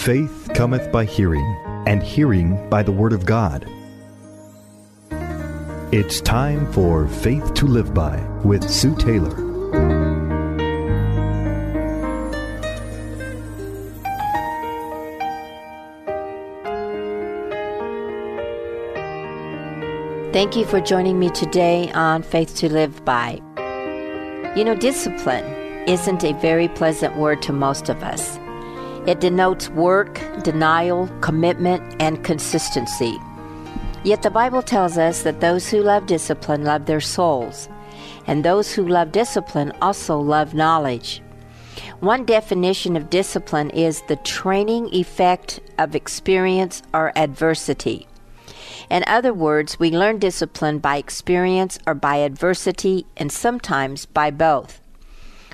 Faith cometh by hearing, and hearing by the Word of God. It's time for Faith to Live By with Sue Taylor. Thank you for joining me today on Faith to Live By. You know, discipline isn't a very pleasant word to most of us. It denotes work, denial, commitment, and consistency. Yet the Bible tells us that those who love discipline love their souls, and those who love discipline also love knowledge. One definition of discipline is the training effect of experience or adversity. In other words, we learn discipline by experience or by adversity, and sometimes by both.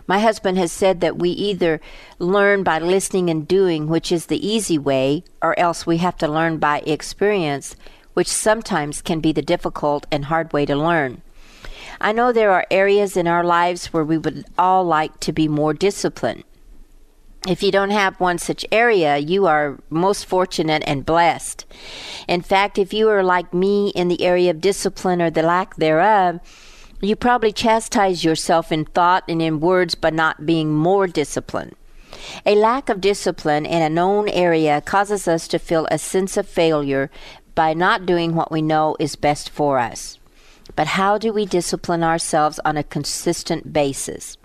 My husband has said that we either learn by listening and doing, which is the easy way, or else we have to learn by experience, which sometimes can be the difficult and hard way to learn. I know there are areas in our lives where we would all like to be more disciplined. If you don't have one such area, you are most fortunate and blessed. In fact, if you are like me in the area of discipline or the lack thereof, you probably chastise yourself in thought and in words by not being more disciplined. A lack of discipline in a known area causes us to feel a sense of failure by not doing what we know is best for us. But how do we discipline ourselves on a consistent basis?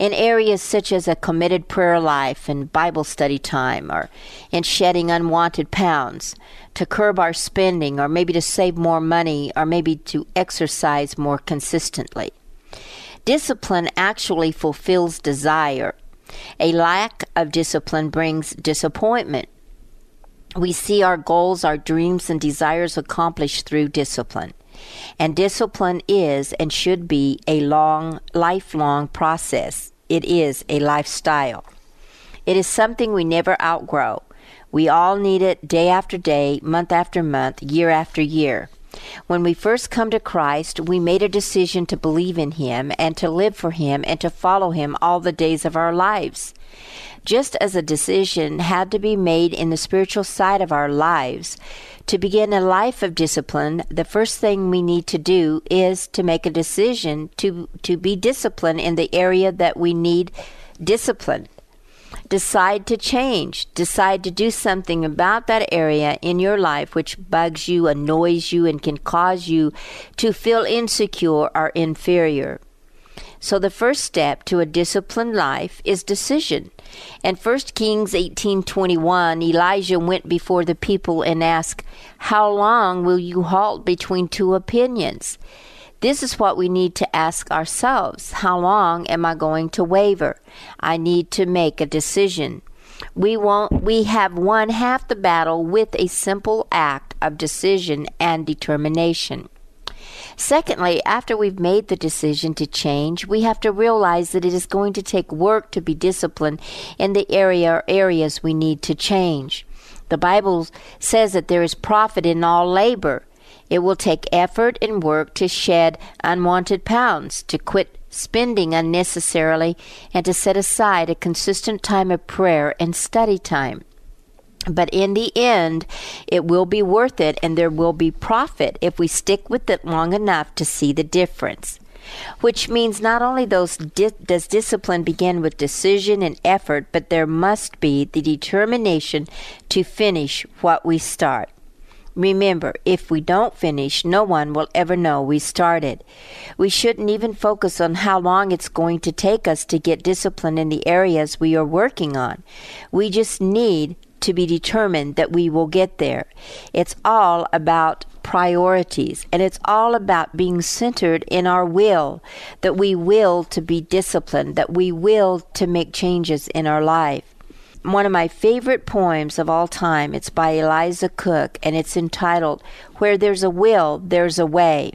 In areas such as a committed prayer life and Bible study time, or in shedding unwanted pounds, to curb our spending, or maybe to save more money, or maybe to exercise more consistently. Discipline actually fulfills desire. A lack of discipline brings disappointment. We see our goals, our dreams, and desires accomplished through discipline. And discipline is and should be a long, lifelong process. It is a lifestyle. It is something we never outgrow. We all need it day after day, month after month, year after year. When we first come to Christ, we made a decision to believe in Him and to live for Him and to follow Him all the days of our lives. Just as a decision had to be made in the spiritual side of our lives, to begin a life of discipline, the first thing we need to do is to make a decision to, to be disciplined in the area that we need discipline. Decide to change. Decide to do something about that area in your life which bugs you, annoys you, and can cause you to feel insecure or inferior. So the first step to a disciplined life is decision. In 1 Kings 18:21, Elijah went before the people and asked, "How long will you halt between two opinions?" This is what we need to ask ourselves. How long am I going to waver? I need to make a decision. We won't we have won half the battle with a simple act of decision and determination. Secondly, after we've made the decision to change, we have to realize that it is going to take work to be disciplined in the area or areas we need to change. The Bible says that there is profit in all labor. It will take effort and work to shed unwanted pounds, to quit spending unnecessarily, and to set aside a consistent time of prayer and study time. But in the end, it will be worth it and there will be profit if we stick with it long enough to see the difference. Which means not only those di- does discipline begin with decision and effort, but there must be the determination to finish what we start. Remember, if we don't finish, no one will ever know we started. We shouldn't even focus on how long it's going to take us to get discipline in the areas we are working on. We just need to be determined that we will get there. It's all about priorities and it's all about being centered in our will, that we will to be disciplined, that we will to make changes in our life. One of my favorite poems of all time, it's by Eliza Cook and it's entitled Where There's a Will, There's a Way.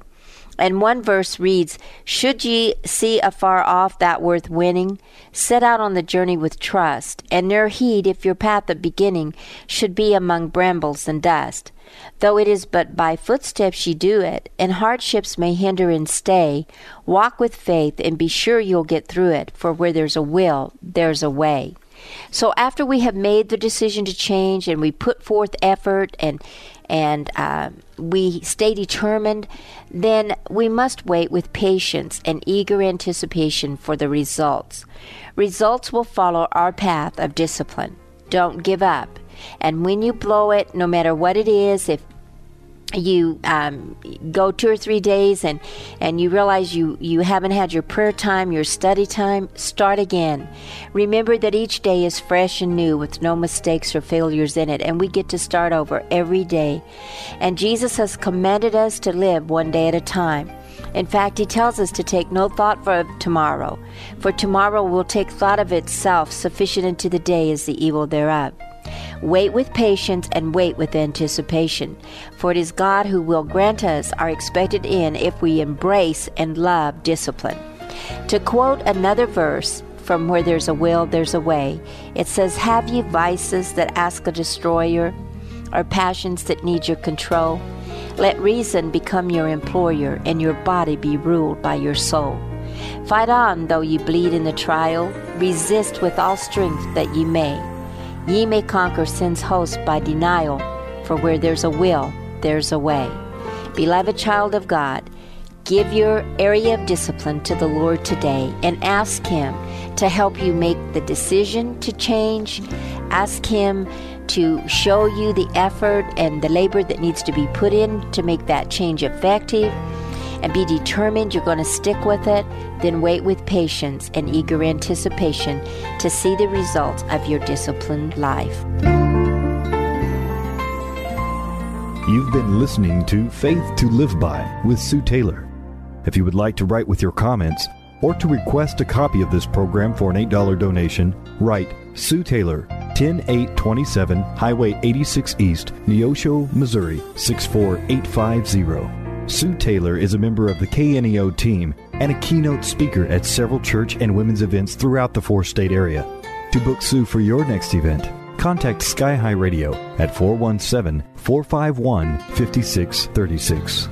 And one verse reads, Should ye see afar off that worth winning, set out on the journey with trust, and ne'er heed if your path of beginning should be among brambles and dust. Though it is but by footsteps ye do it, and hardships may hinder and stay, walk with faith and be sure you'll get through it, for where there's a will, there's a way. So after we have made the decision to change and we put forth effort and and uh, we stay determined, then we must wait with patience and eager anticipation for the results. Results will follow our path of discipline. Don't give up. And when you blow it, no matter what it is, if you um, go two or three days and and you realize you you haven't had your prayer time your study time start again. Remember that each day is fresh and new with no mistakes or failures in it and we get to start over every day. And jesus has commanded us to live one day at a time. In fact, he tells us to take no thought for tomorrow, for tomorrow will take thought of itself, sufficient unto the day is the evil thereof. Wait with patience and wait with anticipation, for it is God who will grant us our expected end if we embrace and love discipline. To quote another verse, from where there's a will, there's a way. It says, Have ye vices that ask a destroyer, or passions that need your control? Let reason become your employer, and your body be ruled by your soul. Fight on, though ye bleed in the trial, resist with all strength that ye may. Ye may conquer sin's host by denial, for where there's a will, there's a way. Beloved child of God, give your area of discipline to the Lord today and ask Him to help you make the decision to change. Ask Him to show you the effort and the labor that needs to be put in to make that change effective and be determined you're going to stick with it, then wait with patience and eager anticipation to see the results of your disciplined life. You've been listening to Faith to Live By with Sue Taylor. If you would like to write with your comments or to request a copy of this program for an $8 donation, write Sue Taylor, 10827 Highway 86 East, Neosho, Missouri 64850. Sue Taylor is a member of the KNEO team and a keynote speaker at several church and women's events throughout the four state area. To book Sue for your next event, contact Sky High Radio at 417 451 5636.